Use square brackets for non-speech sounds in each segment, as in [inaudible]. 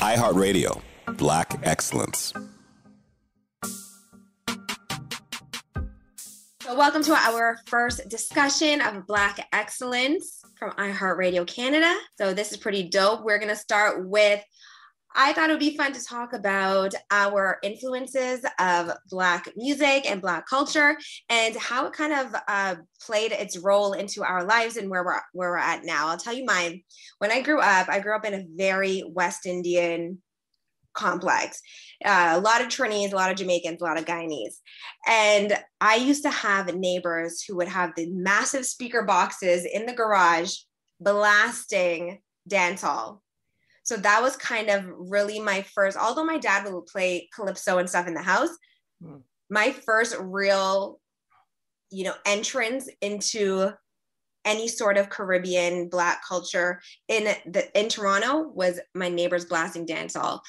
iHeartRadio, Black Excellence. So, welcome to our first discussion of Black Excellence from iHeartRadio Canada. So, this is pretty dope. We're going to start with I thought it would be fun to talk about our influences of Black music and Black culture and how it kind of uh, played its role into our lives and where we're, where we're at now. I'll tell you mine. When I grew up, I grew up in a very West Indian complex. Uh, a lot of Trinis, a lot of Jamaicans, a lot of Guyanese. And I used to have neighbors who would have the massive speaker boxes in the garage blasting dancehall so that was kind of really my first, although my dad would play calypso and stuff in the house, hmm. my first real, you know, entrance into any sort of Caribbean black culture in the in Toronto was my neighbors blasting dancehall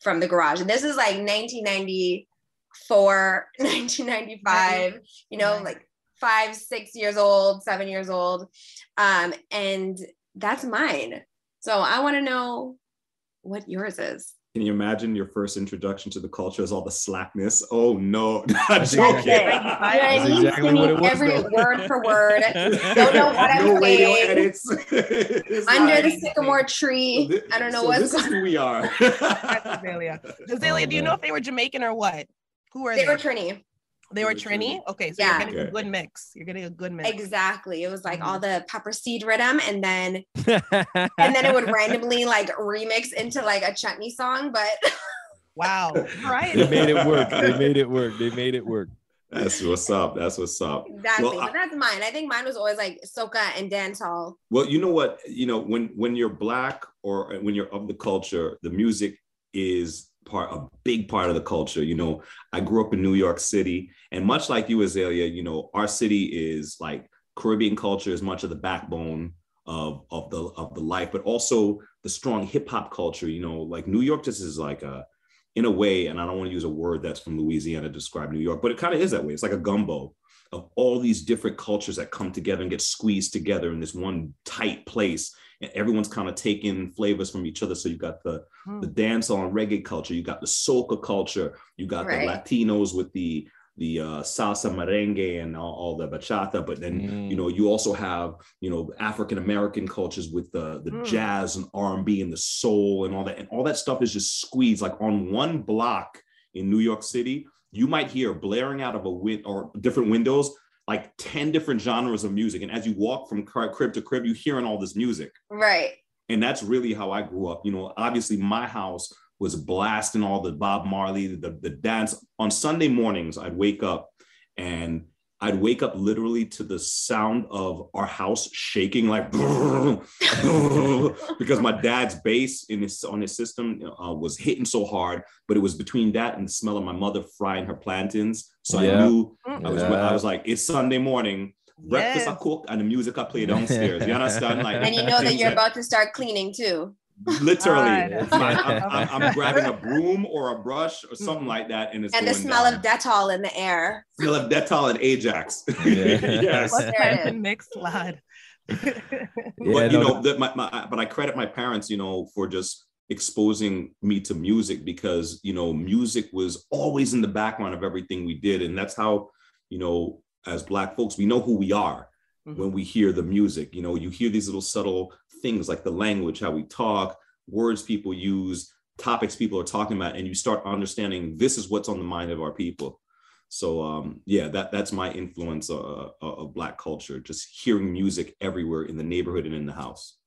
from the garage. And this is like 1994, 1995, [laughs] you know, like five, six years old, seven years old. Um, and that's mine. So I want to know what yours is. Can you imagine your first introduction to the culture as all the slackness? Oh no, [laughs] not joking. That's exactly what it was. Every though. word for word. don't know [laughs] what I'm no saying. [laughs] Under like, the sycamore tree. I don't know so what's. This is who we are. Azalea. Azalea, do you know if they were Jamaican or what? Who are they? They were Trini. They were Trini. Okay, so yeah. you're getting a good mix. You're getting a good mix. Exactly. It was like mm-hmm. all the pepper seed rhythm, and then [laughs] and then it would randomly like remix into like a chutney song. But [laughs] wow, right? They made it work. They made it work. They made it work. That's what's up. That's what's up. Exactly. Well, but that's mine. I think mine was always like soca and dancehall. Well, you know what? You know when when you're black or when you're of the culture, the music is part a big part of the culture you know? I grew up in new york city and much like you azalea you know our city is like caribbean culture is much of the backbone of of the of the life but also the strong hip-hop culture you know? Like new york just is like a in a way and i don't want to use a word that's from louisiana to describe new york but it kind of is that way. It's like a gumbo of all these different cultures that come together and get squeezed together in this one tight place and everyone's kind of taking flavors from each other. So you got the hmm. the dancehall reggae culture, you got the soca culture, you got right. the Latinos with the the uh, salsa merengue and all, all, the bachata, but then mm. you know you also have you know African American cultures with the the mm. jazz and R and B and the soul and all that, and all that stuff is just squeezed like on one block in New York City. You might hear blaring out of a win or different windows like 10 different genres of music. And as you walk from crib to crib, you're hearing all this music. Right. And that's really how I grew up. You know, obviously my house was blasting all the Bob Marley, the, the dance. On Sunday mornings, I'd wake up and I'd wake up literally to the sound of our house shaking like [laughs] because my dad's bass in his on his system uh, was hitting so hard, but it was between that and the smell of my mother frying her plantains. So yeah. I knew I was yeah. I was like, it's Sunday morning. Breakfast yes. I cook and the music I play downstairs. You understand? Like, and you know that you're that, about to start cleaning too. Literally, I'm, I'm, I'm, [laughs] grabbing a broom or a brush or something like that, and it's and the smell down. of Dettol in the air. Smell of Dettol and Ajax. Yeah. [laughs] [laughs] yes, what's mixed lad. but yeah, you know, that my, my, but I credit my parents, you know, for just exposing me to music because you know music was always in the background of everything we did and that's how you know as black folks we know who we are mm-hmm. when we hear the music you know you hear these little subtle things like the language, how we talk, words people use, topics people are talking about, and you start understanding this is what's on the mind of our people. So um, yeah, that that's my influence uh, uh, of Black culture. Just hearing music everywhere in the neighborhood and in the house.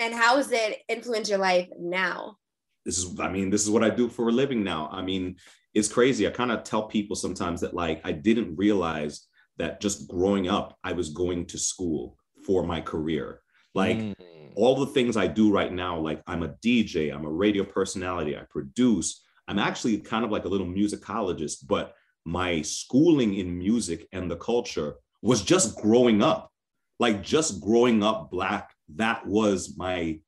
And how has it influenced your life now? This is, I mean, this is what I do for a living now. I mean, it's crazy. I kind of tell people sometimes that like I didn't realize that just growing up, I was going to school for my career. Like mm all the things I do right now, like I'm a DJ, I'm a radio personality, I produce, I'm actually kind of like a little musicologist, but my schooling in music and the culture was just growing up, like just growing up Black. That was my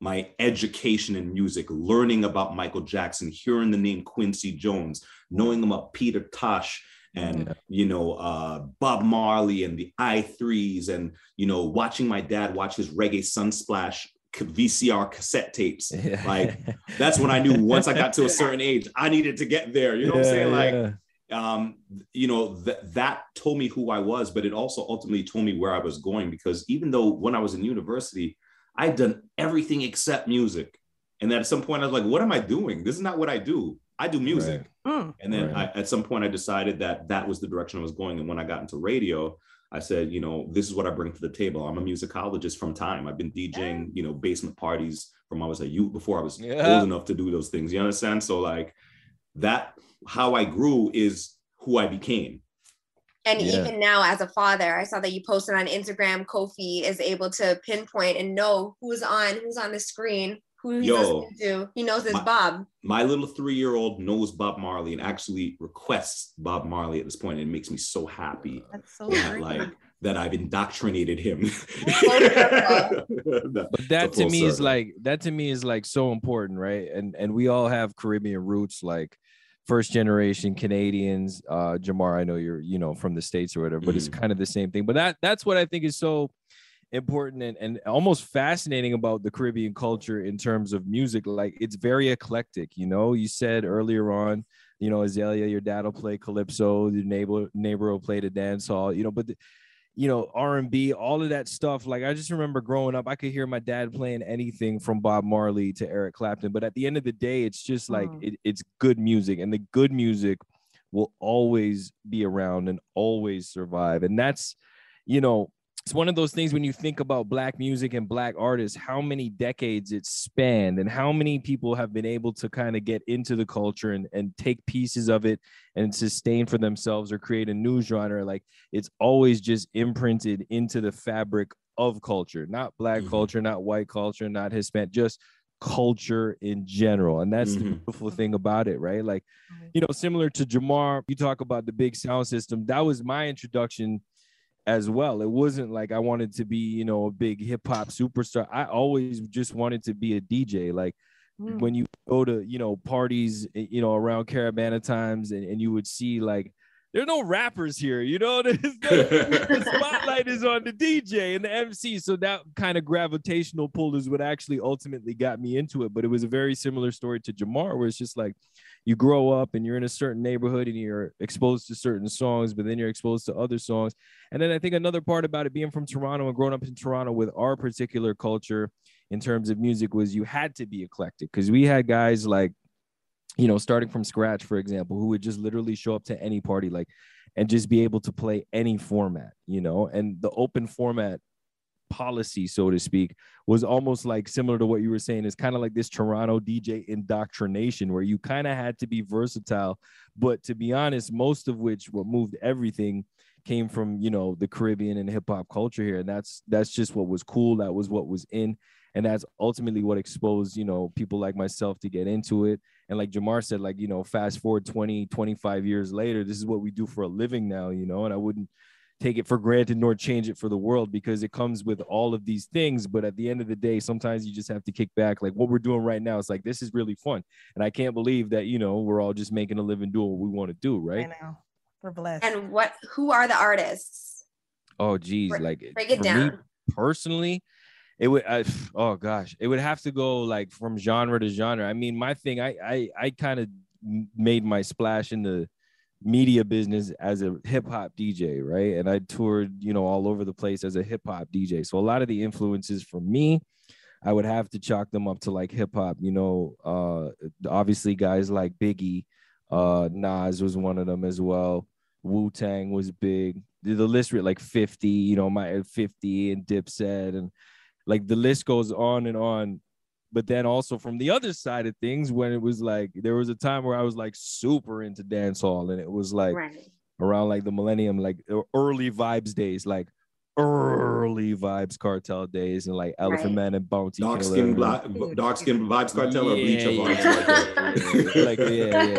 my education in music, learning about Michael Jackson, hearing the name Quincy Jones, knowing about Peter Tosh and yeah. you know uh, Bob Marley and the I threes, and you know watching my dad watch his reggae sunsplash VCR cassette tapes. [laughs] Yeah. Like that's when I knew once I got to a certain age, I needed to get there. You know what I'm saying? Like, Yeah. um, you know, th- that told me who I was, but it also ultimately told me where I was going because even though when I was in university, I'd done everything except music. And at some point I was like, what am I doing? This is not what I do. I do music. Right. Mm. And then Right. I, at some point, I decided that that was the direction I was going. And when I got into radio, I said, you know, this is what I bring to the table. I'm a musicologist from time. I've been DJing, you know, basement parties from I was a youth before I was Yeah. old enough to do those things. You understand? So like that, how I grew is who I became. And Yeah. even now, as a father, I saw that you posted on Instagram. Kofi is able to pinpoint and know who's on, who's on the screen, who he's Yo. listening to. He knows it's My- Bob. My little three-year-old knows Bob Marley and actually requests Bob Marley at this point. And it makes me so happy That's so that great. like that I've indoctrinated him. [laughs] but that to full me is like that to me is like so important right and and we all have caribbean roots like first generation canadians uh jamar i know you're you know from the states or whatever but it's Mhm. kind of the same thing but that that's what i think is so important and, and almost fascinating about the caribbean culture in terms of music. Like it's very eclectic you know? You said earlier on you know azalea your dad will play calypso your neighbor neighbor will play the dance hall you know? But the, you know r&b all of that stuff like i just remember growing up i could hear my dad playing anything from bob marley to eric clapton. But at the end of the day it's just like Mm. it, it's good music and the good music will always be around and always survive. And that's you know it's one of those things when you think about black music and black artists how many decades it's spanned and how many people have been able to kind of get into the culture and, and take pieces of it and sustain for themselves or create a new genre. Like it's always just imprinted into the fabric of culture not black Mhm. culture not white culture not hispanic just culture in general. And that's the Mhm. beautiful thing about it right? Like you know similar to jamar you talk about the big sound system. That was my introduction as well. It wasn't like i wanted to be you know a big hip-hop superstar. I always just wanted to be a dj like Mm. when you go to you know parties eh, you know around caribana times and, and you would see like there's no rappers here you know? [laughs] No- [laughs] the spotlight is on the dj and the mc so that kind of gravitational pull is what actually ultimately got me into it. But it was a very similar story to jamar where it's just like you grow up and you're in a certain neighborhood and you're exposed to certain songs but then you're exposed to other songs. And then i think another part about it being from toronto and growing up in toronto with our particular culture in terms of music was you had to be eclectic because we had guys like you know starting from scratch for example who would just literally show up to any party like and just be able to play any format you know? And the open format policy so to speak was almost like similar to what you were saying. It's kind of like this toronto dj indoctrination where you kind of had to be versatile but to be honest most of which what moved everything came from you know the caribbean and hip-hop culture here and that's that's just what was cool that was what was in and that's ultimately what exposed you know people like myself to get into it and like jamar said like you know fast forward 20 25 years later this is what we do for a living now you know and i wouldn't take it for granted nor change it for the world because it comes with all of these things but at the end of the day sometimes you just have to kick back like what we're doing right now it's like this is really fun and i can't believe that you know we're all just making a living doing what we want to do right I know. We're blessed. And what? Who are the artists? oh geez Break- like Break it for down. me personally it would I, [sighs] oh gosh it would have to go like from genre to genre i mean my thing i i, I kind of made my splash in the media business as a hip hop dj right? And i toured you know all over the place as a hip hop dj so a lot of the influences for me i would have to chalk them up to like hip hop you know uh obviously guys like biggie uh nas was one of them as well. Wu-tang was big. The, the list read like 50 you know my 50 and dipset and like the list goes on and on but then also from the other side of things when it was like there was a time where i was like super into dancehall and it was like right. around like the millennium like early Vybz days like early Vybz Kartel days and like elephant Right. man and bounty dark Killer skin, and- black, [laughs] dark skin Vybz Kartel or bleach Yeah, yeah, Vybz uh, [laughs] yeah, like yeah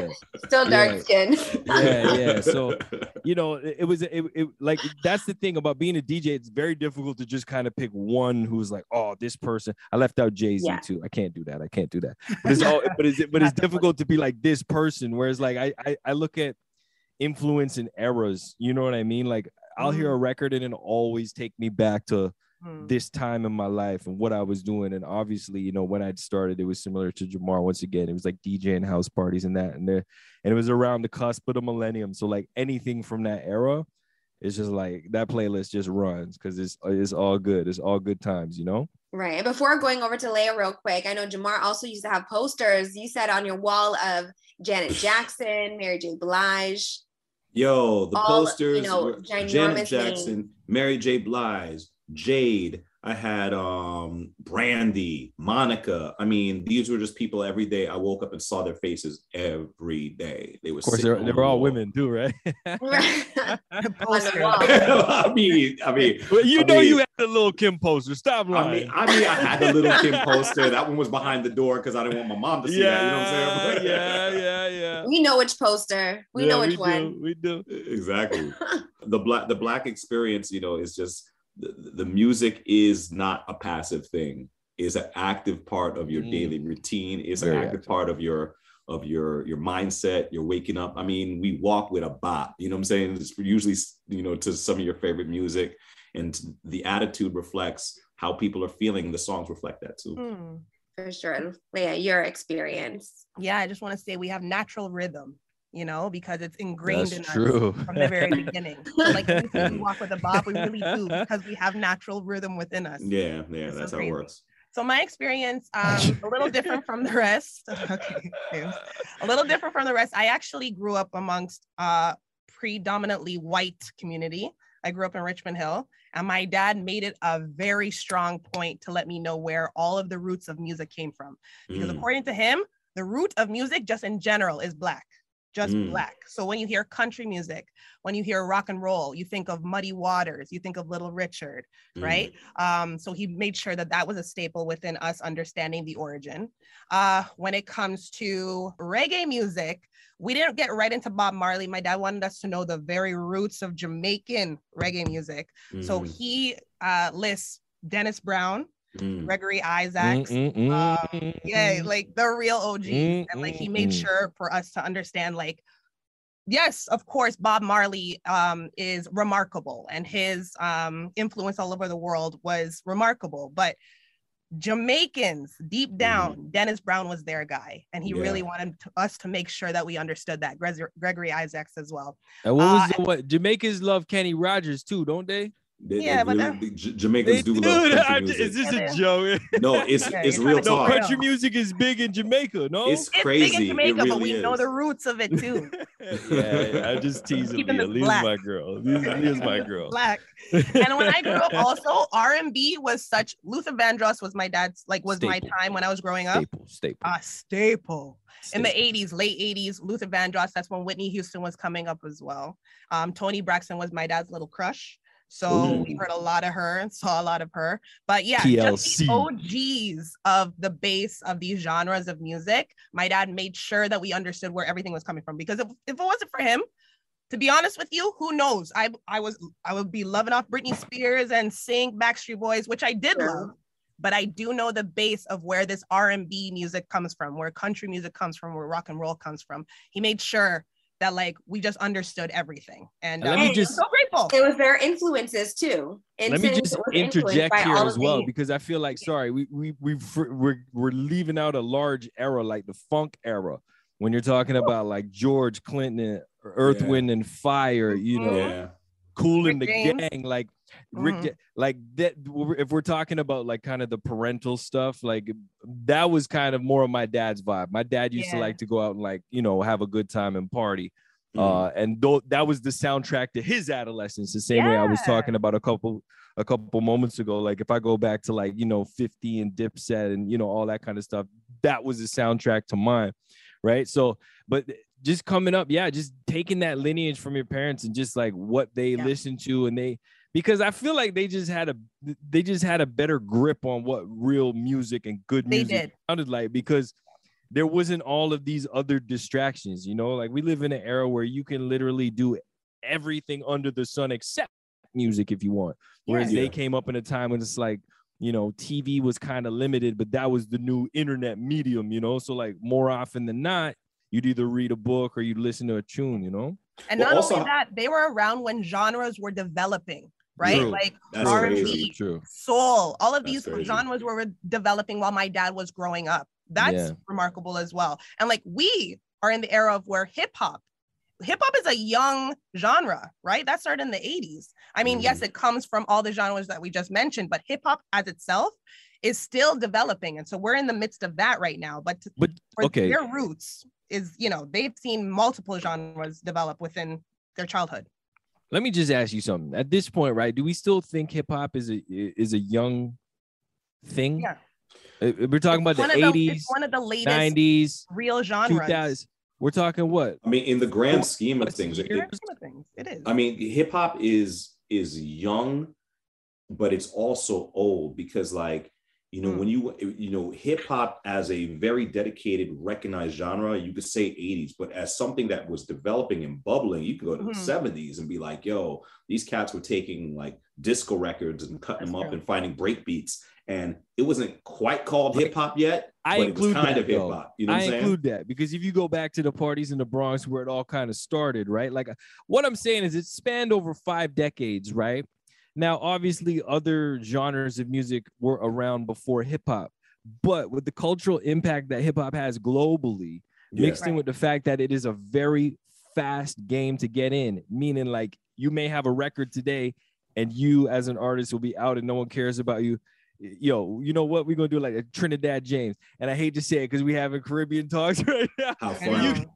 yeah Still dark Yeah. skin. Yeah, yeah. So- [laughs] you know it, it was it, it like that's the thing about being a dj it's very difficult to just kind of pick one who's like oh this person i left out jay-z Yeah. too i can't do that i can't do that but it's all but it's but it's difficult to be like this person whereas like i i, I look at influence and eras you know what i mean like i'll hear a record and it'll always take me back to Mm. this time in my life and what I was doing. And obviously, you know, when I'd started, it was similar to Jamar once again. It was like DJing house parties and that, and there, and it was around the cusp of the millennium. So like anything from that era, it's just like that playlist just runs because it's it's all good. It's all good times, you know. Right. And before going over to Leah real quick, I know Jamar also used to have posters. You said on your wall of Janet Jackson, Mary J. Blige. Yo, the All, you posters, know, were ginormous Janet Jackson, Mary J. Blige, Jade. I had um Brandy, Monica. I mean, these were just people every day. I woke up and saw their faces every day. They were Of course, they're, they were all wall. women too, right? Right. [laughs] [laughs] on the Poster. [laughs] I mean, I mean, But you I know, mean- you had the Lil' Kim poster. Stop I lying. mean, I mean, I had the Lil' Kim poster. That one was behind the door because I didn't want my mom to see that. You know what I'm saying? yeah, yeah, yeah. We know which poster. We Yeah, know which we one. Do, we do. exactly the black the black experience you know is just the, the music is not a passive thing is an active part of your Mm. daily routine is an active active. part of your of your your mindset you're waking up i mean we walk with a bop you know what i'm saying it's usually you know to some of your favorite music and the attitude reflects how people are feeling the songs reflect that too Mm. For sure. Leah, your experience. Yeah, I just want to say we have natural rhythm, you know, because it's ingrained That's in true. us from the very beginning. So like we [laughs] walk with a bob, we really do because we have natural rhythm within us. yeah yeah It's so that's how it works So my experience, [laughs] um, a little different from the rest. [laughs] Okay, a little different from the rest. I actually grew up amongst uh, predominantly white community. I grew up in Richmond Hill, and my dad made it a very strong point to let me know where all of the roots of music came from. Because Mm, according to him, the root of music, just in general, is black. Just Mm. black. So when you hear country music, when you hear rock and roll, you think of Muddy Waters, you think of Little Richard, mm. right? Um, so he made sure that that was a staple within us understanding the origin. Uh, when it comes to reggae music, we didn't get right into Bob Marley. My dad wanted us to know the very roots of Jamaican reggae music. So Mm, he uh, lists Dennis Brown, mm. Gregory Isaacs, Mm, mm, um, mm, yeah, mm. like the real OGs. and like he made Mm, mm, sure for us to understand, like, yes, of course, Bob Marley um, is remarkable and his um, influence all over the world was remarkable. But Jamaicans, deep down, Dennis Brown was their guy. And he Yeah. really wanted to, us to make sure that we understood that. Gregory Isaacs as well. And what was Uh, the what? Jamaicans love Kenny Rogers too, don't they? They- they Yeah, but really- that- the J- Jamaicans They do do. love country I- music. Is this a joke? [laughs] No, it's Yeah, it's real trying to No, talk. real. country music is big in Jamaica. No, It's It's big crazy. in It Jamaica, but really we know the roots of it too. [laughs] yeah, yeah, I'm just teasing Keeping Leah. this my girl. Leah's, Leah's my [laughs] girl. Black. and when I grew up, also R and B was such. Luther Vandross was my dad's like was my time when I was growing up. staple, staple. A staple in the '80s, late '80s. Luther Vandross. That's when Whitney Houston was coming up as well. Um, Toni Braxton was my dad's little crush. So we heard a lot of her and saw a lot of her. But yeah, just the OGs of the base of these genres of music. My dad made sure that we understood where everything was coming from because if, if it wasn't for him, to be honest with you, who knows? I I was I would be loving off Britney Spears and sing Backstreet Boys, which I did love, but I do know the base of where this R&B music comes from, where country music comes from, where rock and roll comes from. He made sure that like we just understood everything, and And let uh, me I'm just- so grateful. It was their influences too. Let me just interject here as well these. because I feel like sorry we we we we're we're leaving out a large era like the funk era when you're talking about like George Clinton, Earth, Yeah. Wind and Fire, you know, Yeah. Kool Rick and the James. Gang, like Rick, Mhm. Like that. If we're talking about like kind of the parental stuff, like that was kind of more of my dad's vibe. My dad used to like to go out and like you know have a good time and party. Mm. Uh, and though that was the soundtrack to his adolescence, the same way I was talking about a couple a couple moments ago. Like if I go back to like you know 50 and Dipset and you know all that kind of stuff, that was the soundtrack to mine, right? So, but just coming up, yeah, just taking that lineage from your parents and just like what they Yeah. listened to and they because I feel like they just had a they just had a better grip on what real music and good They music did. sounded like because there wasn't all of these other distractions, you know, like we live in an era where you can literally do everything under the sun except music if you want. Whereas Yeah. they came up in a time when it's like, you know, TV was kind of limited, but that was the new internet medium, you know. So like more often than not, you'd either read a book or you'd listen to a tune, you know. And Well, not also- only that, they were around when genres were developing. right? True. Like That's R&B, crazy. True. soul, all of That's these crazy. genres were developing while my dad was growing up. That's Yeah. remarkable as well. And like we are in the era of where hip hop, hip hop is a young genre, right? That started in the 80s. I mean, yes, mm-hmm. it comes from all the genres that we just mentioned, but hip hop as itself is still developing. And so we're in the midst of that right now. But, to, But okay. their roots is, you know, they've seen multiple genres develop within their childhood. Let me just ask you something. At this point, right? Do we still think hip hop is a is a young thing? Yeah. Uh, We're talking about It's one the of the- eighties, it's one of the latest nineties, real two genres. thousands. We're talking what? I mean, in the grand scheme of things, it- year? it- Some of things, It is. I mean, hip hop is is young, but it's also old because, like, you know, Mm. when you you know, hip hop as a very dedicated, recognized genre, you could say '80s, but as something that was developing and bubbling, you could go to Mhm. the '70s and be like, "Yo, these cats were taking like disco records and cutting That's them up true. and finding break beats." And it wasn't quite called hip hop yet, I but it was include kind that, of hip hop. You know I I'm saying? include that because if you go back to the parties in the Bronx where it all kind of started, right? Like what I'm saying is it spanned over five decades, right? Now, obviously, other genres of music were around before hip hop, but with the cultural impact that hip hop has globally, Yeah. mixed in with the fact that it is a very fast game to get in, meaning like you may have a record today and you as an artist will be out and no one cares about you. Yo, you know what? We're gonna do like a Trinidad James, and I hate to say it because we having Caribbean talks [laughs] right now. How I funny.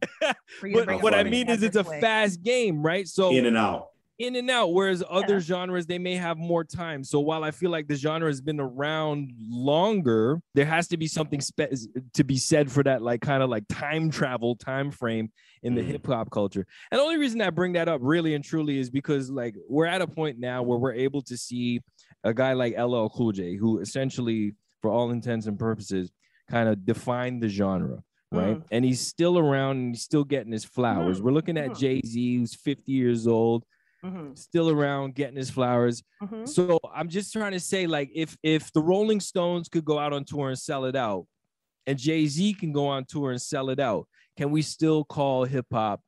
you [laughs] But what up I mean that is, it's a fast game, right? So In and out. In and out whereas other genres they may have more time so while i feel like the genre has been around longer there has to be something spe- to be said for that like kind of like time travel time frame in the Mhm. hip hop culture and the only reason i bring that up really and truly is because like we're at a point now where we're able to see a guy like LL Cool J who essentially for all intents and purposes kind of defined the genre right? And he's still around and he's still getting his flowers. Mhm. We're looking at Mhm. Jay Z, who's 50 years old, Mhm, still around getting his flowers. mhm. So I'm just trying to say, like, if if the Rolling Stones could go out on tour and sell it out, and Jay Z can go on tour and sell it out, can we still call hip hop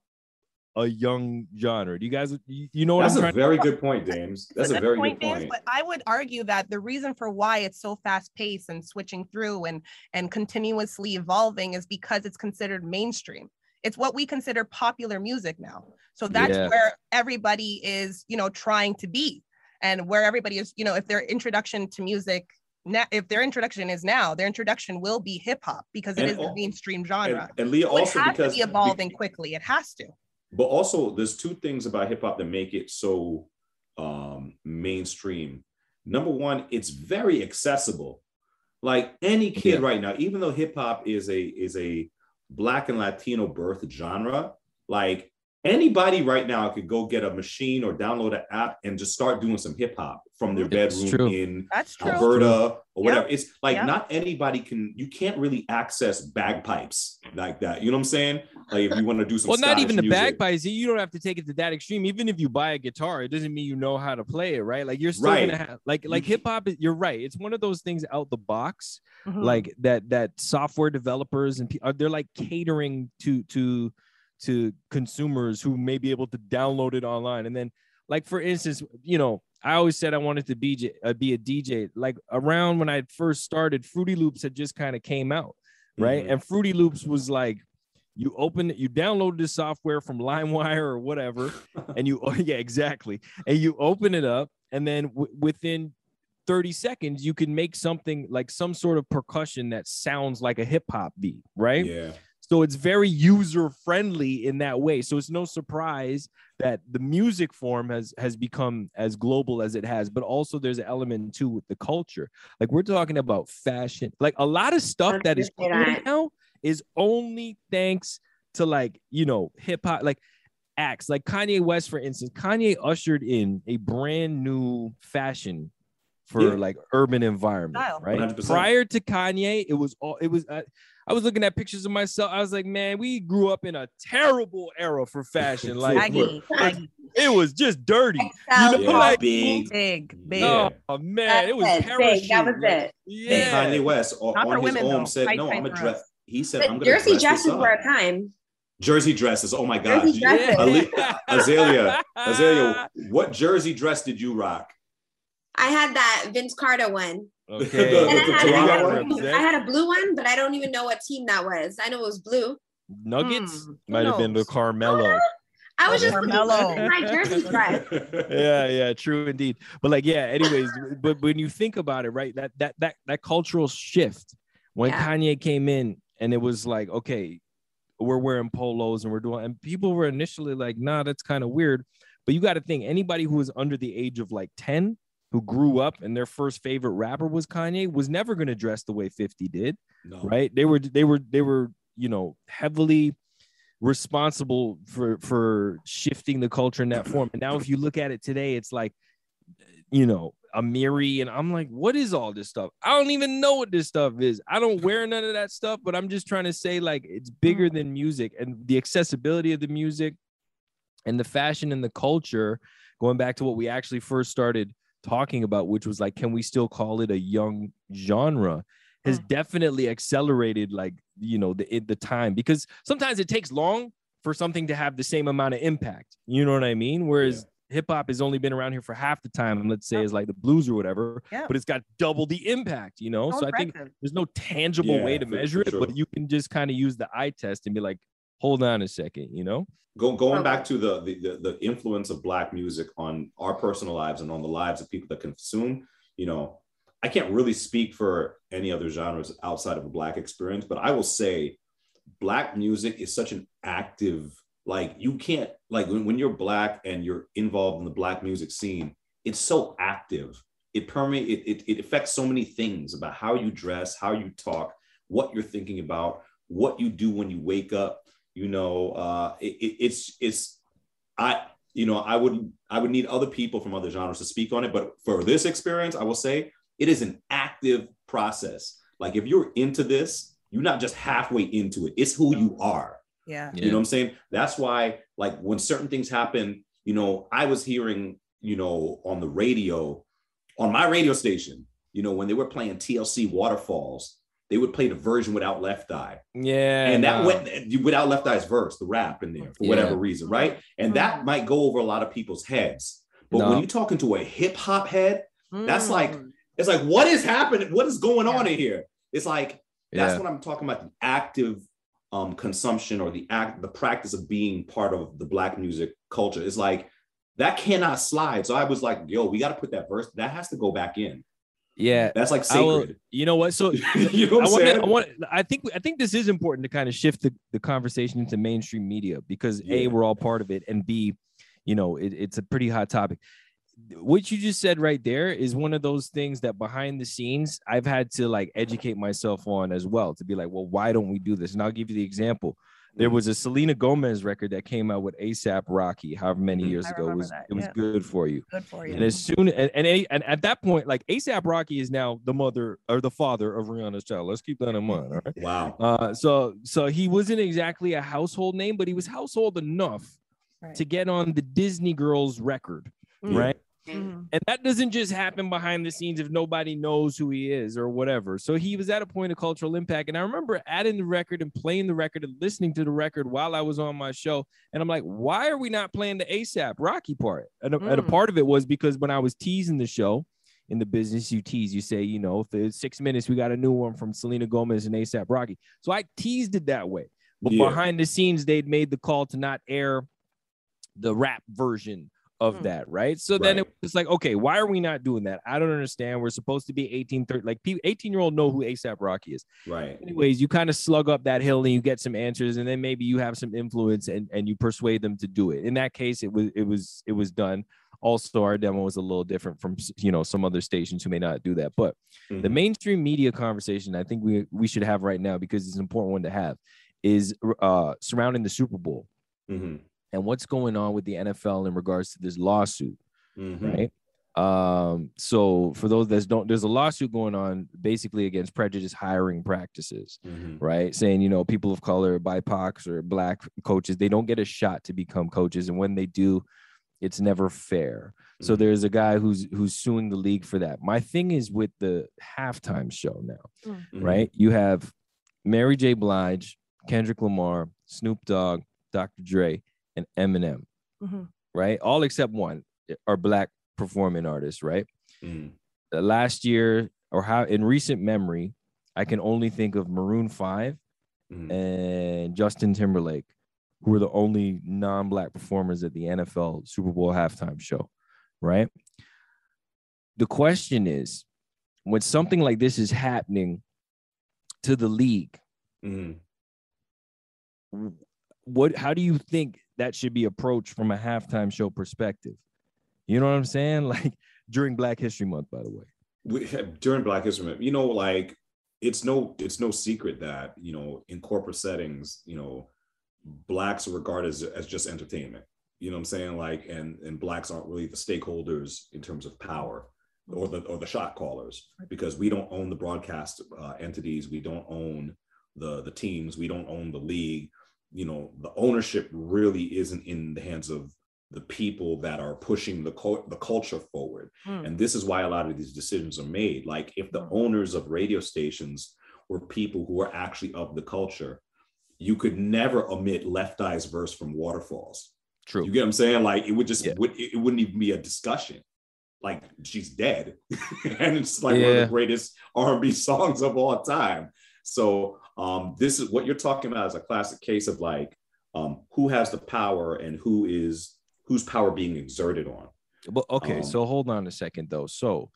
a young genre? Do you guys, you, you know what That's I'm a trying? very good point, Dames. That's a Good very point, good Dames, point. But I would argue that the reason for why it's so fast paced and switching through and and continuously evolving is because it's considered mainstream. It's what we consider popular music now. So that's Yeah. where everybody is, you know, trying to be, and where everybody is, you know, if their introduction to music. Now, if their introduction is now, their introduction will be hip hop because it And is the mainstream genre. and Leah So it also has because to be evolving quickly. It has to. but also there's two things about hip hop that make it so um mainstream. Number one, it's very accessible. Like any kid Yeah. right now, even though hip hop is a is a black and Latino birth genre, like anybody right now could go get a machine or download an app and just start doing some hip hop from their bedroom true. in That's true. Alberta or whatever. It's like Yeah. not anybody can. You can't really access bagpipes like that. You know what I'm saying? Like if you want to do some. Well, not even the music. bagpipes. You don't have to take it to that extreme. Even if you buy a guitar, it doesn't mean you know how to play it, right? Like you're still Right. gonna have like like hip hop. You're right. It's one of those things out the box, Mhm. like that that software developers and are they're like catering to to to consumers who may be able to download it online. And then, like for instance, you know, I always said I wanted to be uh, be a DJ. Like around when I first started, Fruity Loops had just kind of came out, right? Mhm. And Fruity Loops was like you open you download the software from [laughs] LimeWire or whatever, and you oh, yeah exactly, and you open it up, and then w- within 30 seconds you can make something like some sort of percussion that sounds like a hip hop beat, right? Yeah. So it's very user friendly in that way. So it's no surprise that the music form has has become as global as it has, but also there's an element too with the culture. Like we're talking about fashion. Like a lot of stuff that is cool now is only thanks to like, you know, hip hop like acts. Like Kanye West for instance, Kanye ushered in a brand new fashion for Yeah. like urban environment, Style. right? 100%. Prior to Kanye, it was all it was uh, I was looking at pictures of myself. I was like, man, we grew up in a terrible era for fashion. [laughs] Like Baggy, baggy, [laughs] it was just dirty. You know, Yeah, like- big. big, big. Oh man, it was That's it, parachute. big, that was like, it. Yeah. And Kanye West on, on his women, own though. said, Tight, "No, I'm a dress." He said, "I'm gonna Jersey dress this dresses were a time. Jersey dresses. Oh my God, Jersey dresses. Ali- [laughs] Azalea, Azalea, what jersey dress did you rock? I had that Vince Carter one. Okay. [laughs] The- And I, the had, I had a one? blue- I had a blue one, but I don't even know what team that was. I know it was blue. Nuggets Hmm, might have been the knows? Carmelo. [laughs] I was just Carmelo. my jersey [laughs] dress. yeah, yeah, true indeed. But like, yeah, anyways, but when you think about it, right, that that that that cultural shift when Yeah. Kanye came in and it was like, okay, we're wearing polos and we're doing, and people were initially like, nah, that's kind of weird. But you got to think anybody who was under the age of like 10 who grew up and their first favorite rapper was Kanye was never going to dress the way 50 did no. right? They were they were they were you know heavily responsible for for shifting the culture in that form. And now if you look at it today it's like you know amiri and i'm like what is all this stuff? I don't even know what this stuff is. I don't [laughs] wear none of that stuff but i'm just trying to say like it's bigger mm. than music and the accessibility of the music and the fashion and the culture going back to what we actually first started talking about which was like can we still call it a young genre has definitely accelerated like you know the the time because sometimes it takes long for something to have the same amount of impact. You know what i mean? Whereas hip hop has only been around here for half the time let's say Yeah. as like the blues or whatever Yeah. but it's got double the impact you know? So so i think there's no tangible Yeah, way to measure for it but you can just kind of use the eye test and be like hold on a second you know Go, going back to the, the the the influence of black music on our personal lives and on the lives of people that consume, you know, I can't really speak for any other genres outside of a black experience, but I will say black music is such an active, like you can't like when, when you're black and you're involved in the black music scene, it's so active. It permeates it, it, it affects so many things about how you dress, how you talk, what you're thinking about, what you do when you wake up you know uh it, it- it's it's i you know i would i would need other people from other genres to speak on it. But for this experience i will say it is an active process. Like if you're into this you're not just halfway into it. It's who you are. Yeah. you know what i'm saying? That's why like when certain things happen you know i was hearing you know on the radio on my radio station you know when they were playing tlc waterfalls they would play the version without left eye yeah and that no. went without left eye's verse, the rap in there for Yeah. whatever reason, right? And that might go over a lot of people's heads. But No. when you're talking to a hip hop head, That's like- Mm. it's like, what is happening? What is going on in here? It's like that's yeah. what I'm talking about: the active um, consumption or the act, the practice of being part of the black music culture. It's like that cannot slide. So I was like, yo, we got to put that verse. That has to go back in. Yeah That's like I will- sacred. you know what so [laughs] you know what I want, saying? I want. I think. I think this is important to kind of shift the, the conversation into mainstream media because a we're all part of it, and b, you know, it, it's a pretty hot topic. What you just said right there is one of those things that behind the scenes I've had to like educate myself on as well to be like, well, why don't we do this? And I'll give you the example. There Mm-hmm. was a Selena Gomez record that came out with ASAP Rocky, however many Mhm. years I ago. It was that, it was yeah. good for you. Good for you. And as soon and, and and at that point, like ASAP Rocky is now the mother or the father of Rihanna's child. Let's keep that in mind. All right. wow. Uh, so so he wasn't exactly a household name, but he was household enough Right. to get on the Disney Girls record, Mm. right? Mhm. And that doesn't just happen behind the scenes if nobody knows who he is or whatever. So he was at a point of cultural impact. And I remember adding the record and playing the record and listening to the record while I was on my show. And I'm like, why are we not playing the ASAP Rocky part? And, a, and a Mm. part of it was because when I was teasing the show in the business, you tease, you say, you know, if it's six minutes, we got a new one from Selena Gomez and ASAP Rocky. So I teased it that way. But Yeah. behind the scenes, they'd made the call to not air the rap version of Hmm. that, right? So then Right. it was like, okay, why are we not doing that? I don't understand. We're supposed to be 18, 30, like 18 year old know who ASAP Rocky is. Right. Anyways, you kind of slug up that hill and you get some answers, and then maybe you have some influence and, and you persuade them to do it. In that case, it was it was it was done. Also, our demo was a little different from you know some other stations who may not do that. But the Mhm. mainstream media conversation I think we we should have right now because it's an important one to have is uh surrounding the Super Bowl Mhm. And what's going on with the NFL in regards to this lawsuit, Mhm. right? Um, so for those that don't, there's a lawsuit going on basically against prejudice hiring practices, Mhm. right? Saying, you know, people of color, BIPOCs or black coaches, they don't get a shot to become coaches. And when they do, it's never fair. So Mhm. there's a guy who's who's suing the league for that. My thing is with the halftime show now Mhm. right? You have Mary J. Blige, Kendrick Lamar, Snoop Dogg, Dr. Dre, and Eminem, Mhm. right? All except one are black performing artists, right? Mm. Uh, last year or how in recent memory, I can only think of Maroon 5 Mhm. and Justin Timberlake, who were the only non-black performers at the NFL Super Bowl halftime show, right? The question is, when something like this is happening to the league, Mhm. What how do you think that should be approached from a halftime show perspective? You know what I'm saying? [laughs] Like during Black History Month, by the way. we, [laughs] during Black History Month, you know, like it's no it's no secret that you know in corporate settings, you know, blacks are regarded as, as just entertainment. You know what I'm saying? Like, and and blacks aren't really the stakeholders in terms of power or the or the shot callers because we don't own the broadcast uh, entities, we don't own the the teams, we don't own the league. You know, the ownership really isn't in the hands of the people that are pushing the cul- the culture forward. Mm. And this is why a lot of these decisions are made. Like if the owners of radio stations were people who are actually of the culture, you could never omit Left Eye's verse from Waterfalls. True. You get what I'm saying? Like it would just Yeah. would it wouldn't even be a discussion. Like she's dead, [laughs] and it's like one of the greatest R&B songs of all time. So um, this is what you're talking about is a classic case of like um, who has the power and who is whose power being exerted on. But okay, Um, so hold on a second though. So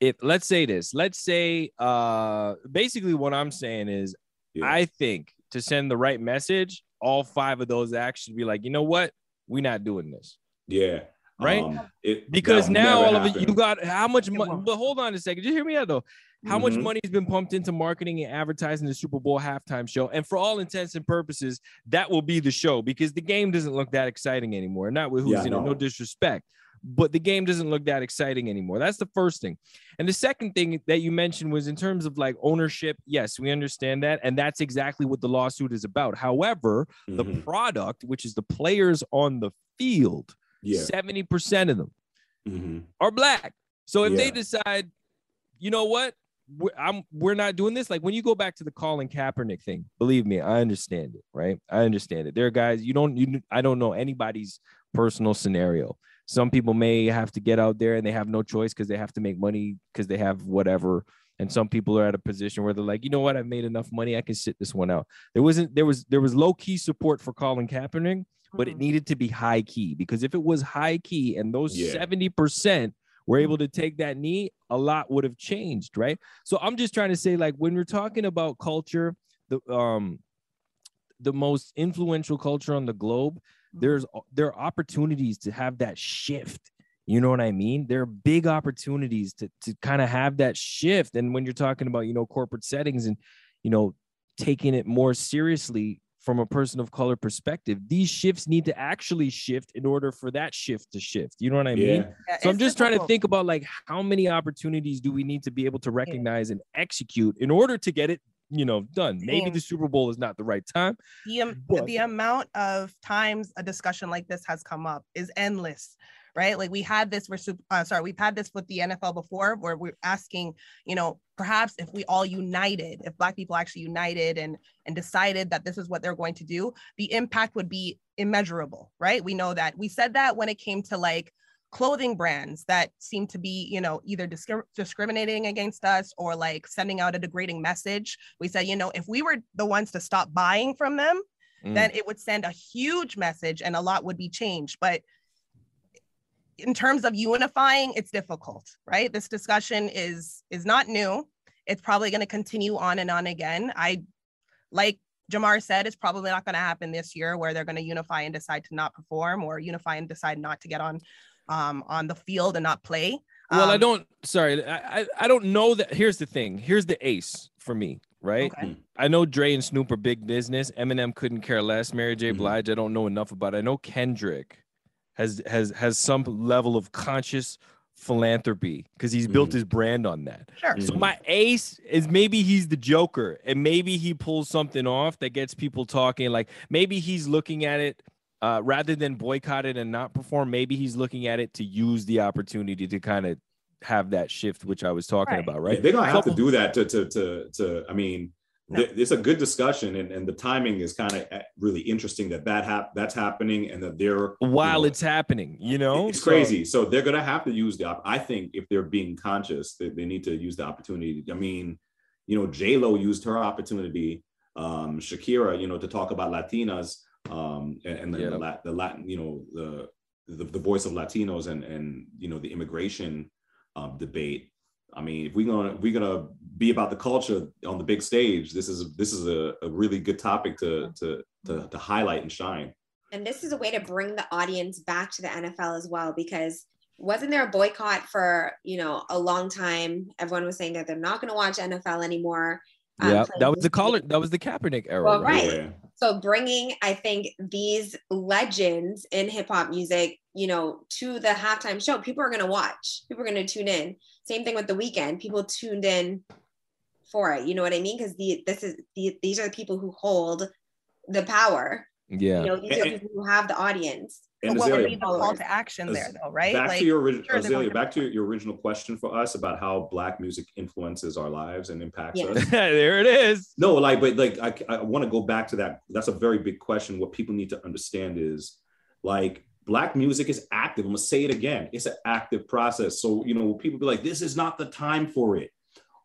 if let's say this, let's say uh basically what I'm saying is Yeah. I think to send the right message, all five of those acts should be like, you know what? We're not doing this. Yeah. Right? Um, it, Because now never all of it, you got how much money? But hold on a second. Just hear me out though. How much Mhm. money has been pumped into marketing and advertising the Super Bowl halftime show? And for all intents and purposes, that will be the show because the game doesn't look that exciting anymore. Not with who's Yeah, in it, no no. disrespect, but the game doesn't look that exciting anymore. That's the first thing. And the second thing that you mentioned was in terms of like ownership. Yes, we understand that. And that's exactly what the lawsuit is about. However, the Mhm. product, which is the players on the field, yeah. 70% of them Mhm. are black. So if they decide, you know what, we're, I'm we're not doing this. Like when you go back to the Colin Kaepernick thing, believe me, I understand it. Right, I understand it. There are guys you don't you I don't know anybody's personal scenario. Some people may have to get out there and they have no choice because they have to make money because they have whatever. And some people are at a position where they're like, you know what, I've made enough money, I can sit this one out. There wasn't there was there was low key support for Colin Kaepernick, but it Mhm. needed to be high key because if it was high key and those Yeah. 70% were able to take that knee, a lot would have changed, right? So I'm just trying to say, like, when we're talking about culture, the um the most influential culture on the globe, there's there are opportunities to have that shift. You know what I mean? There are big opportunities to to kind of have that shift. And when you're talking about, you know, corporate settings and you know, taking it more seriously from a person of color perspective, these shifts need to actually shift in order for that shift to shift. You know what I mean? Yeah. Yeah, So I'm it's just trying to think about like how many opportunities do we need to be able to recognize and execute in order to get it, you know, done. Maybe Same. the Super Bowl is not the right time. the, am- But- the amount of times a discussion like this has come up is endless right? Like we had this we're uh, sorry we've had this with the nfl before where we're asking you know perhaps if we all united if black people actually united and and decided that this is what they're going to do the impact would be immeasurable right? We know that. We said that when it came to like clothing brands that seem to be you know either discri- discriminating against us or like sending out a degrading message. We said you know if we were the ones to stop buying from them Mm. then it would send a huge message and a lot would be changed. But in terms of unifying it's difficult right this discussion is is not new it's probably going to continue on and on again i like jamar said it's probably not going to happen this year where they're going to unify and decide to not perform or unify and decide not to get on um, on the field and not play Well, I Um, don't. Sorry, I, I I don't know that. Here's the thing. Here's the ace for me, right? okay. I know Dre and Snoop are big business. Eminem couldn't care less. Mary J. Mhm. Blige, I don't know enough about. I know Kendrick has has has some level of conscious philanthropy because he's built Mhm. his brand on that. sure So Mhm. my ace is maybe he's the Joker, and maybe he pulls something off that gets people talking. Like maybe he's looking at it uh, rather than boycott it and not perform. Maybe he's looking at it to use the opportunity to kind of have that shift, which I was talking Right. about, Yeah, right? they're gonna have So- to do that to to to to. I mean, No. it's a good discussion, and, and the timing is kind of really interesting that that hap- that's happening, and that they're while you know, it's happening, you know, it's So- crazy. So they're gonna have to use the. op- I think if they're being conscious, they, they need to use the opportunity. I mean, you know, J Lo used her opportunity. Um, Shakira, you know, to talk about Latinas um, and, and the, Yeah. the, the Latin, you know, the, the the voice of Latinos and and you know the immigration um, debate. I mean, if we're gonna if we're gonna be about the culture on the big stage, this is this is a, a really good topic to to to, to highlight and shine. And this is a way to bring the audience back to the NFL as well, because wasn't there a boycott for you know a long time? Everyone was saying that they're not going to watch NFL anymore. um, Yeah, that was the this collar. That was the Kaepernick era. Well, right? Right. Yeah. So bringing, I think, these legends in hip hop music, you know, to the halftime show, people are going to watch. People are going to tune in. Same thing with the Weeknd. People tuned in for it. You know what I mean? Because the this is the these are the people who hold the power. Yeah. You know, these are people who have the audience. And But what would Azalea, be the call to action there, though, right? back Like, to your original sure Azalea, back to your original question for us about how black music influences our lives and impacts Yeah. us. [laughs] there it is. No, like, but like, I, I want to go back to that. That's a very big question. What people need to understand is like, black music is active. I'm gonna say it again. It's an active process. So, you know, people be like, this is not the time for it.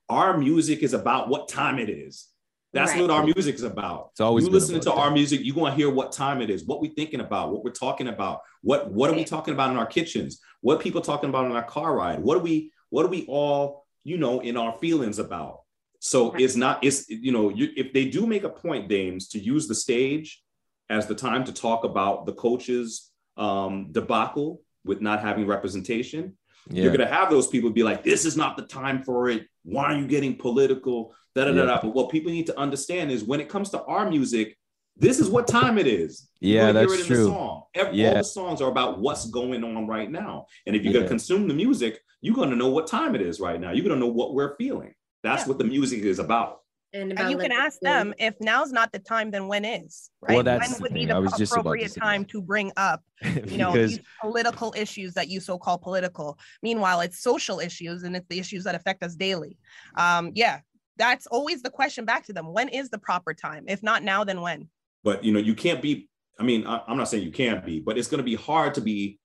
Our music is about what time it is. That's Right. what our music is about. It's always you listening to about our music, you're gonna hear what time it is, what we're thinking about, what we're talking about, what what are we talking about in our kitchens, what people talking about in our car ride, what are we what are we all you know in our feelings about. So Right. it's not it's you know you, if they do make a point, Dames, to use the stage as the time to talk about the coaches um, debacle with not having representation, Yeah. you're gonna have those people be like, "This is not the time for it. Why are you getting political?" Da, da, da, Yeah. da. But what people need to understand is when it comes to our music, this is what time it is. Yeah, gonna hear that's it in true. The song. Every, Yeah. All the songs are about what's going on right now. And if you're gonna consume the music, you're gonna know what time it is right now. You're gonna know what we're feeling. That's Yeah. what the music is about. And, And you can ask them if now's not the time, then when is? Right? Well, that's when the would be the I was just about to appropriate time that. to bring up, [laughs] you know, because these political issues that you so call political. Meanwhile, it's social issues and it's the issues that affect us daily. Um, yeah, that's always the question back to them. When is the proper time? If not now, then when? But you know, you can't be. I mean, I, I'm not saying you can't be, but it's gonna be hard to be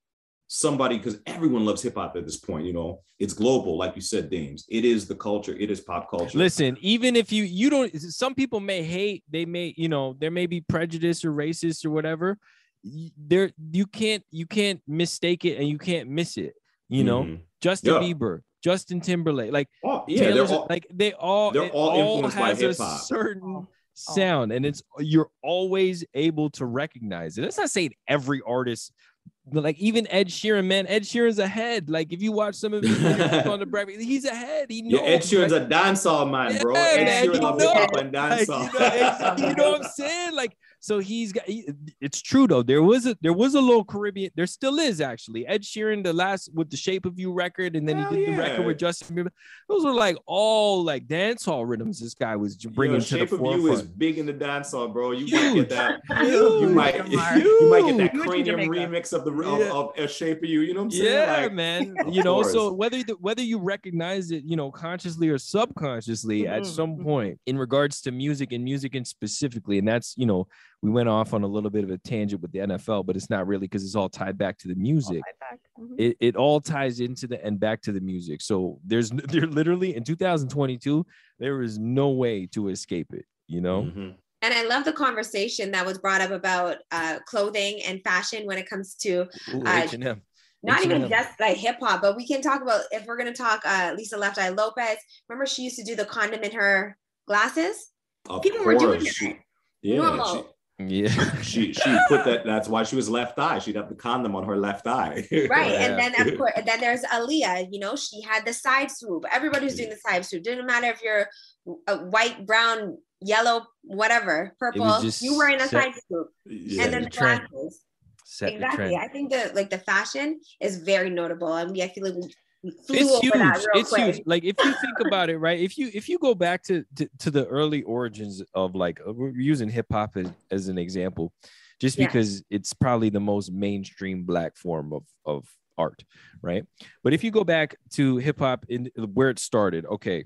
somebody because everyone loves hip hop at this point. You know, it's global, like you said, Dames. It is the culture. It is pop culture. listen, even if you you don't, some people may hate. They may you know there may be prejudice or racist or whatever. There you can't you can't mistake it and you can't miss it. You know, Mhm. Justin Yeah. Bieber, Justin Timberlake, like Oh, yeah, Taylor they're all, like they all they're all influenced by has a hip-hop. certain sound and it's you're always able to recognize it. That's not saying every artist but like even Ed Sheeran, man, Ed Sheeran's ahead. Like if you watch some of his [laughs] on the breakfast, he's ahead. He knows. yeah, Ed Sheeran's like, a dancehall man, bro. Yeah, Ed man, Sheeran you loves know, hip hop and like, you, dancehall. know, you know what I'm saying? Like so he's got. He, it's true though. There was a there was a little Caribbean. There still is actually. Ed Sheeran, the last with the Shape of You record, and then Hell he did the record with Justin Bieber. Those were like all like dancehall rhythms. This guy was j- bringing Yo, to Shape the of You is big in the dancehall, bro. You might [laughs] Huge. get that. Huge. You might, Jamar. you might get that Huge Kranium remix of the of, Yeah. of, of Shape of You. You know what I'm saying? Yeah, Like, man. [laughs] You know, so whether the, whether you recognize it, you know, consciously or subconsciously, at Mhm, some mhm. point, in regards to music and music and specifically, and that's you know, we went off on a little bit of a tangent with the NFL, but it's not really because it's all tied back to the music. Right back. Mhm. It, it all ties into the and back to the music. So there's [laughs] there literally in 2022 there is no way to escape it. You know, Mhm. And I love the conversation that was brought up about uh, clothing and fashion when it comes to Ooh, Uh, H&M. not even just like hip hop, but we can talk about if we're gonna talk uh, Lisa Left Eye Lopez. Remember she used to do the condom in her glasses. Of People were doing course. it. Yeah, Normal. Yeah. she, she [laughs] she put that. That's why she was left eye. She'd have the condom on her left eye. Right. Yeah. And then of course then there's Aaliyah, you know, she had the side swoop. Everybody was doing the side swoop. Didn't matter if you're a white, brown, yellow, whatever, purple, you were in a set- side swoop. Yeah. and then the the glasses. Set the Exactly. trend. I think the like the fashion is very notable. And we I feel like we, we flew it's huge it's quick. huge like if you think [laughs] about it right if you if you go back to to, to the early origins of like uh, we're using hip-hop as, as an example just Yeah. because it's probably the most mainstream black form of of art right but if you go back to hip-hop in where it started okay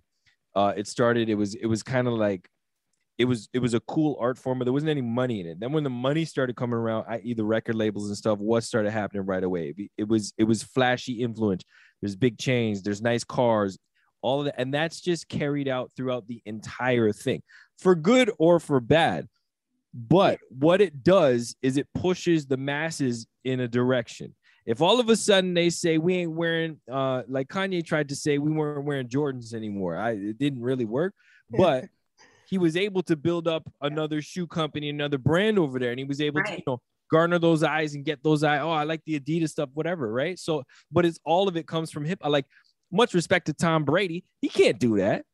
uh it started it was it was kind of like it was it was a cool art form, but there wasn't any money in it. Then when the money started coming around, i.e. the record labels and stuff, what started happening right away? It was it was flashy influence. There's big chains, there's nice cars, all of that, and that's just carried out throughout the entire thing, for good or for bad. But what it does is it pushes the masses in a direction. If all of a sudden they say we ain't wearing, uh, like Kanye tried to say, we weren't wearing Jordans anymore, I it didn't really work, [laughs] but he was able to build up another shoe company, another brand over there, and he was able right. to, you know, garner those eyes and get those eyes. Oh, I like the Adidas stuff, whatever, right? So, but it's all of it comes from hip. I like much respect to Tom Brady. He can't do that.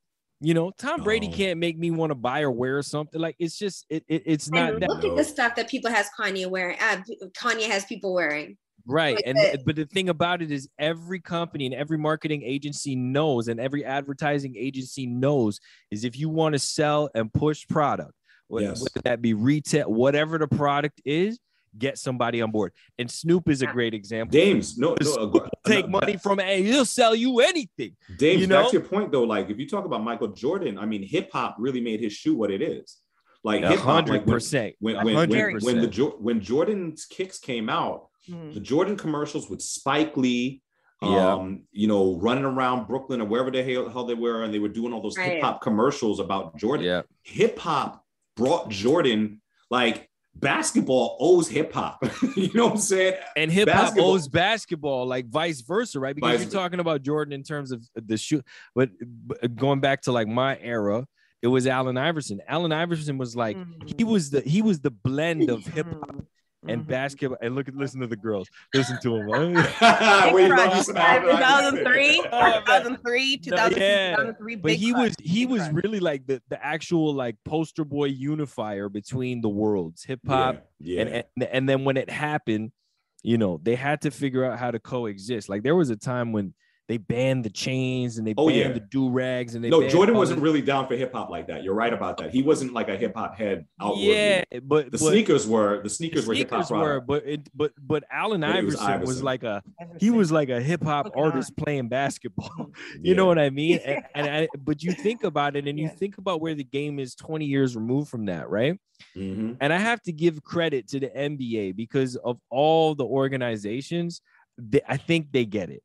You know, Tom Brady oh. can't make me want to buy or wear something. Like it's just it, it it's not. And look that, at the stuff that people has Kanye wearing. Uh, Kanye has people wearing. Right, like and it. but the thing about it is, every company and every marketing agency knows, and every advertising agency knows, is if you want to sell and push product, yes. whether that be retail, whatever the product is, get somebody on board. And Snoop is a great example. Dames, no, no uh, take no, money from a he'll sell you anything. Dames, you know? back to your point though, like if you talk about Michael Jordan, I mean, hip hop really made his shoe what it is. Like hip hop, like when, when, when, when, when the when Jordan's kicks came out, mm. the Jordan commercials with Spike Lee, yeah. um, you know, running around Brooklyn or wherever the hell, hell they were, and they were doing all those right. hip hop commercials about Jordan. Yeah. Hip hop brought Jordan like basketball owes hip hop. [laughs] you know what I'm saying? And hip hop owes basketball, like vice versa, right? Because vice you're talking about Jordan in terms of the shoot, but, but going back to like my era, it was Allen Iverson. Allen Iverson was like mm-hmm. he was the he was the blend of hip hop and mm-hmm. basketball. And look at listen to the girls. Listen to them. 2003, 2003, 2003. But he was he was really like the, the actual like poster boy unifier between the worlds, hip hop. Yeah, yeah. And, and and then when it happened, you know, they had to figure out how to coexist. Like there was a time when they banned the chains and they oh, banned yeah. the do rags and they no Jordan wasn't the... really down for hip hop like that. You're right about that. He wasn't like a hip hop head. Outwardly. Yeah, but the but, sneakers were the sneakers, the sneakers were hip hop. But it but but Allen but Iverson, was, Iverson, was like a he was like a hip hop artist playing basketball. [laughs] you yeah. know what I mean? And, [laughs] and I, but you think about it and you think about where the game is 20 years removed from that, right? Mm-hmm. And I have to give credit to the NBA because of all the organizations. They, I think they get it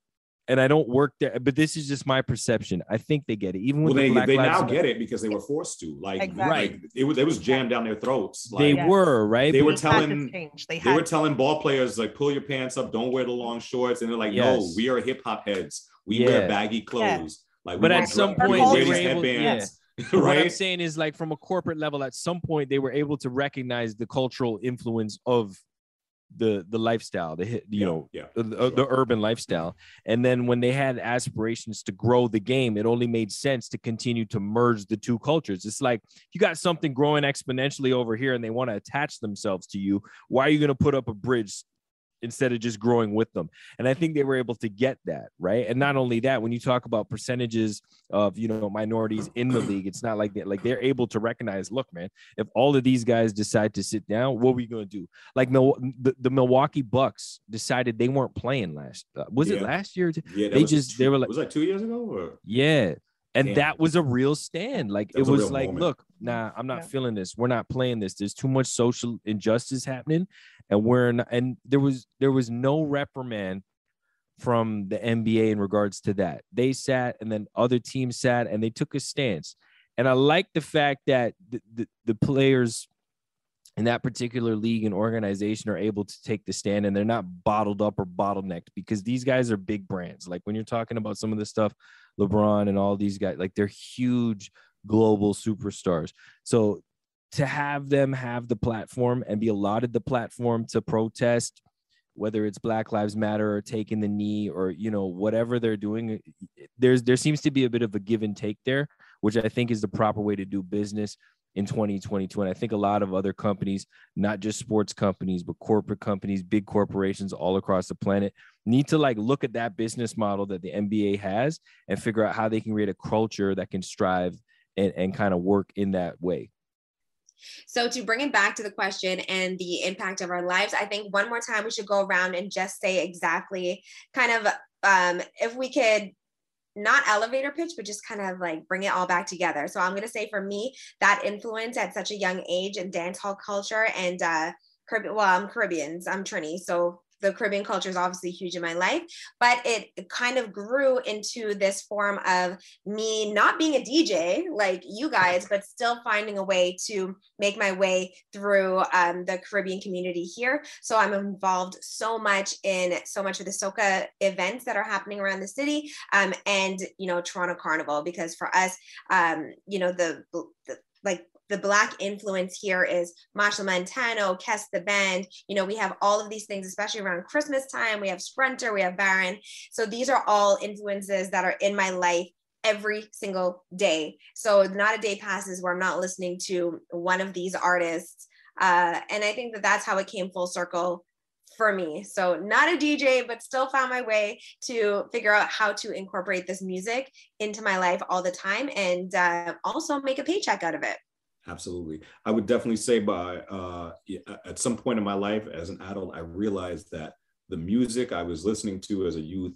and I don't work there, but this is just my perception. I think they get it. Even well, they, the they now get it because they were forced to. Like, exactly. like it was it was jammed down their throats. Like, they yes. were right. They were telling they, they, were telling ball players like, pull your pants up, don't wear the long shorts, and they're like, yes. no, we are hip hop heads. We yeah. wear baggy clothes. Yeah. Like, but at some point, they were able, yeah. [laughs] right? What I'm saying is, like, from a corporate level, at some point, they were able to recognize the cultural influence of the the lifestyle the you yeah, know yeah, the, sure. the, urban lifestyle. And then when they had aspirations to grow the game it only made sense to continue to merge the two cultures. It's like you got something growing exponentially over here and they want to attach themselves to you why are you going to put up a bridge instead of just growing with them. And I think they were able to get that, right? And not only that, when you talk about percentages of, you know, minorities in the league, it's not like that. Like they're able to recognize, look, man, if all of these guys decide to sit down, what are we going to do? Like the, the Milwaukee Bucks decided they weren't playing last. Uh, was yeah. it last year? Yeah, they just two, they were like was that two years ago or yeah. And Damn. that was a real stand. Like it was, was like, moment. look, nah, I'm not yeah. feeling this. We're not playing this. There's too much social injustice happening and we're not, and there was there was no reprimand from the NBA in regards to that. They sat and then other teams sat and they took a stance. And I like the fact that the, the, the players in that particular league and organization are able to take the stand and they're not bottled up or bottlenecked because these guys are big brands. Like when you're talking about some of the stuff, LeBron and all these guys, like they're huge global superstars. So to have them have the platform and be allotted the platform to protest whether it's black lives matter or taking the knee or you know whatever they're doing there's there seems to be a bit of a give and take there which i think is the proper way to do business in 2022 and i think a lot of other companies not just sports companies but corporate companies big corporations all across the planet need to like look at that business model that the nba has and figure out how they can create a culture that can strive and, and kind of work in that way. So, to bring it back to the question and the impact of our lives, I think one more time we should go around and just say exactly kind of um, if we could not elevator pitch, but just kind of like bring it all back together. So I'm gonna say for me, that influence at such a young age in dance hall culture and uh Caribbean, well, I'm Caribbeans, I'm Trini. So the Caribbean culture is obviously huge in my life, but it kind of grew into this form of me not being a DJ like you guys, but still finding a way to make my way through um, the Caribbean community here. So I'm involved so much in so much of the soca events that are happening around the city um, and, you know, Toronto Carnival, because for us, um, you know, the, the like the black influence here is Machel Montano, Kes the Band. You know, we have all of these things, especially around Christmas time. We have Scrunter, we have Baron. So these are all influences that are in my life every single day. So not a day passes where I'm not listening to one of these artists. Uh, and I think that that's how it came full circle for me. So not a DJ, but still found my way to figure out how to incorporate this music into my life all the time and uh, also make a paycheck out of it. Absolutely. I would definitely say by uh, at some point in my life as an adult, I realized that the music I was listening to as a youth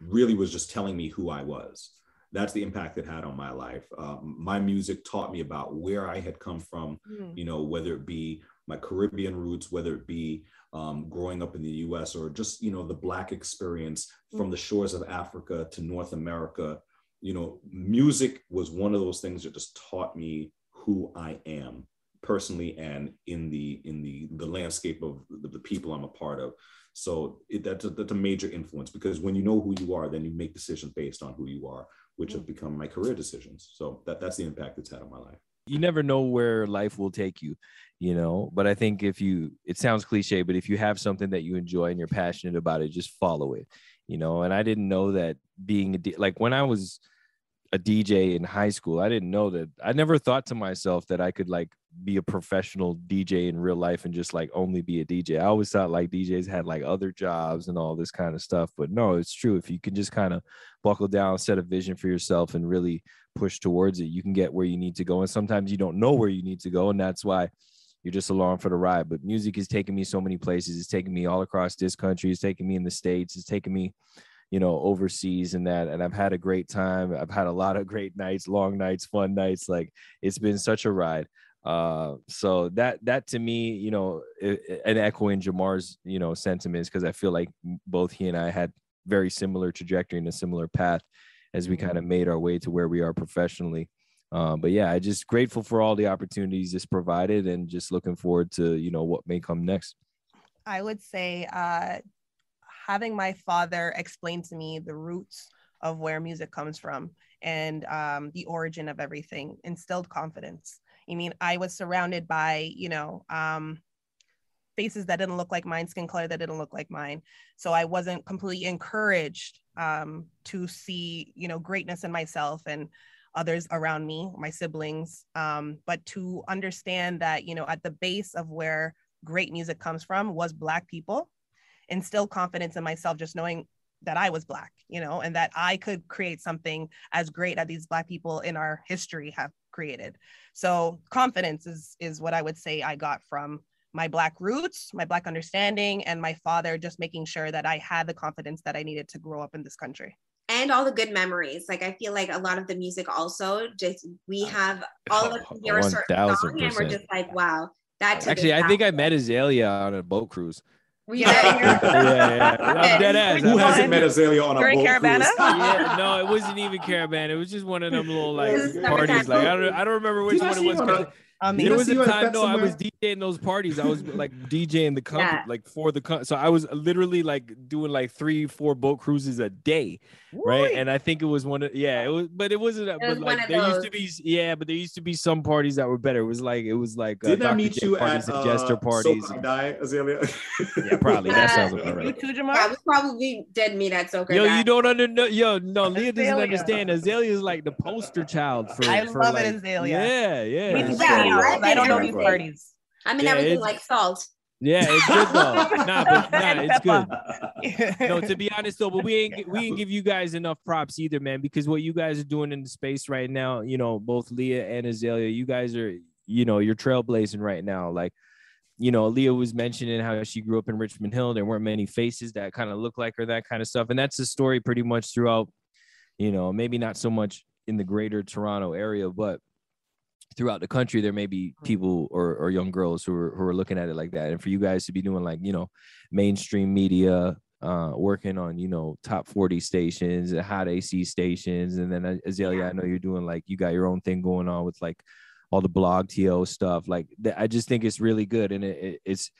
really was just telling me who I was. That's the impact it had on my life. Um, my music taught me about where I had come from, mm. you know, whether it be my Caribbean roots, whether it be um, growing up in the US or just, you know, the Black experience from mm. the shores of Africa to North America. You know, music was one of those things that just taught me who I am personally and in the in the the landscape of the, the people I'm a part of. So it, that's a, that's a major influence because when you know who you are, then you make decisions based on who you are, which have mm. become my career decisions. So that that's the impact it's had on my life. You never know where life will take you, you know. But I think if you, it sounds cliche, but if you have something that you enjoy and you're passionate about it, just follow it, you know. And I didn't know that being a like when I was a DJ in high school. I didn't know that. I never thought to myself that I could like be a professional DJ in real life and just like only be a DJ. I always thought like DJs had like other jobs and all this kind of stuff. But no, it's true. If you can just kind of buckle down, set a vision for yourself and really push towards it, you can get where you need to go. And sometimes you don't know where you need to go. And that's why you're just along for the ride. But music has taken me so many places. It's taken me all across this country. It's taken me in the States. It's taken me you know, overseas and that. And I've had a great time. I've had a lot of great nights, long nights, fun nights. Like it's been such a ride. Uh, so that that to me, you know, an echoing Jamar's, you know, sentiments because I feel like both he and I had very similar trajectory and a similar path as we kind of mm-hmm. made our way to where we are professionally. Um, but yeah, I just grateful for all the opportunities this provided and just looking forward to you know what may come next. I would say uh, having my father explain to me the roots of where music comes from and um, the origin of everything instilled confidence. I mean, I was surrounded by, you know, um, faces that didn't look like mine, skin color that didn't look like mine. So I wasn't completely encouraged um, to see, you know, greatness in myself and others around me, my siblings, um, but to understand that, you know, at the base of where great music comes from was Black people instill confidence in myself just knowing that I was black, you know, and that I could create something as great as these black people in our history have created. So confidence is is what I would say I got from my black roots, my black understanding and my father just making sure that I had the confidence that I needed to grow up in this country. And all the good memories. Like I feel like a lot of the music also just we uh, have all of us hear a certain song and we're just like, wow, that's actually I think I met Azalea on a boat cruise. [laughs] yeah, yeah, [laughs] I'm dead ass. Who hasn't met Azalea on a boat Caribana? [laughs] yeah, no, it wasn't even Caribana. It was just one of them little like parties. Like I don't, I don't remember which one it was. I mean, there was a time though I was DJing those parties. I was like [laughs] DJing the company, yeah. like for the co- so I was literally like doing like three, four boat cruises a day, right? And I think it was one of yeah, it was, but it wasn't. It but was like there those. used to be yeah, but there used to be some parties that were better. It was like it was like uh, did uh, I meet J you at uh, Jester parties? So die, Azalea. [laughs] yeah, probably that sounds about right. You too, yeah, we probably did meet at Soca. Yo, you don't under yo no, Leah doesn't understand. Azalea is like the poster child for. I for love like, it, Azalea. Yeah, yeah. I don't know these parties. I mean, yeah, everything like salt. Yeah, it's good though. [laughs] nah, but nah, it's good. [laughs] no, to be honest though, but we ain't we ain't give you guys enough props either, man, because what you guys are doing in the space right now, you know, both Leah and Azalea, you guys are, you know, you're trailblazing right now. Like, you know, Leah was mentioning how she grew up in Richmond Hill. There weren't many faces that kind of look like her, that kind of stuff. And that's the story pretty much throughout you know, maybe not so much in the greater Toronto area, but throughout the country, there may be Mm-hmm. people or, or young girls who are, who are looking at it like that. And for you guys to be doing like, you know, mainstream media, uh, working on, you know, top 40 stations, and hot AC stations. And then uh, Azalea, I know you're doing like, you got your own thing going on with like all the blog TO stuff. Like th- I just think it's really good. And it, it, it's,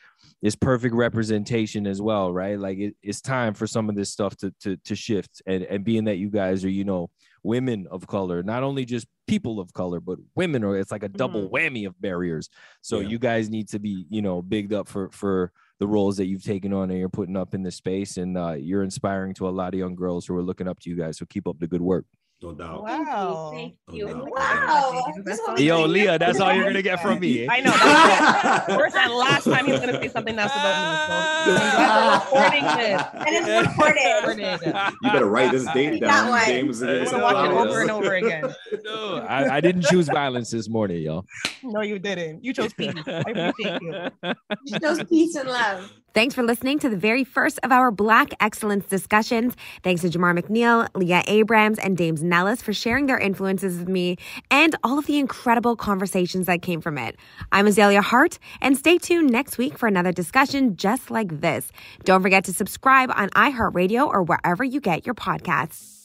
it's perfect representation as well. Right. Like it, it's time for some of this stuff to, to, to shift and, and being that you guys are, you know, women of color, not only just people of color, but women or it's like a double whammy of barriers. So Yeah. you guys need to be, you know, bigged up for, for, the roles that you've taken on and you're putting up in this space and uh, you're inspiring to a lot of young girls who are looking up to you guys so keep up the good work No doubt. Wow. Thank No you. doubt. Wow. That's all- yo leah that's all you're gonna get from me? I know. That's [laughs] first and last time he's gonna say something nice about me. So I'm glad we're recording this. And it's recorded. Recorded. You better write this date That down, one. Dames. I'm I'm gonna watch it over and over again. [laughs] no I, I didn't [laughs] choose violence this morning y'all No, you didn't. You chose peace. I appreciate you. Those peace and love. Thanks for listening to the very first of our Black Excellence discussions. Thanks to Jamar McNeil, Leah Abrahams, and Dames Nellas for sharing their influences with me and all of the incredible conversations that came from it. I'm Azalea Hart, and stay tuned next week for another discussion just like this. Don't forget to subscribe on iHeartRadio or wherever you get your podcasts.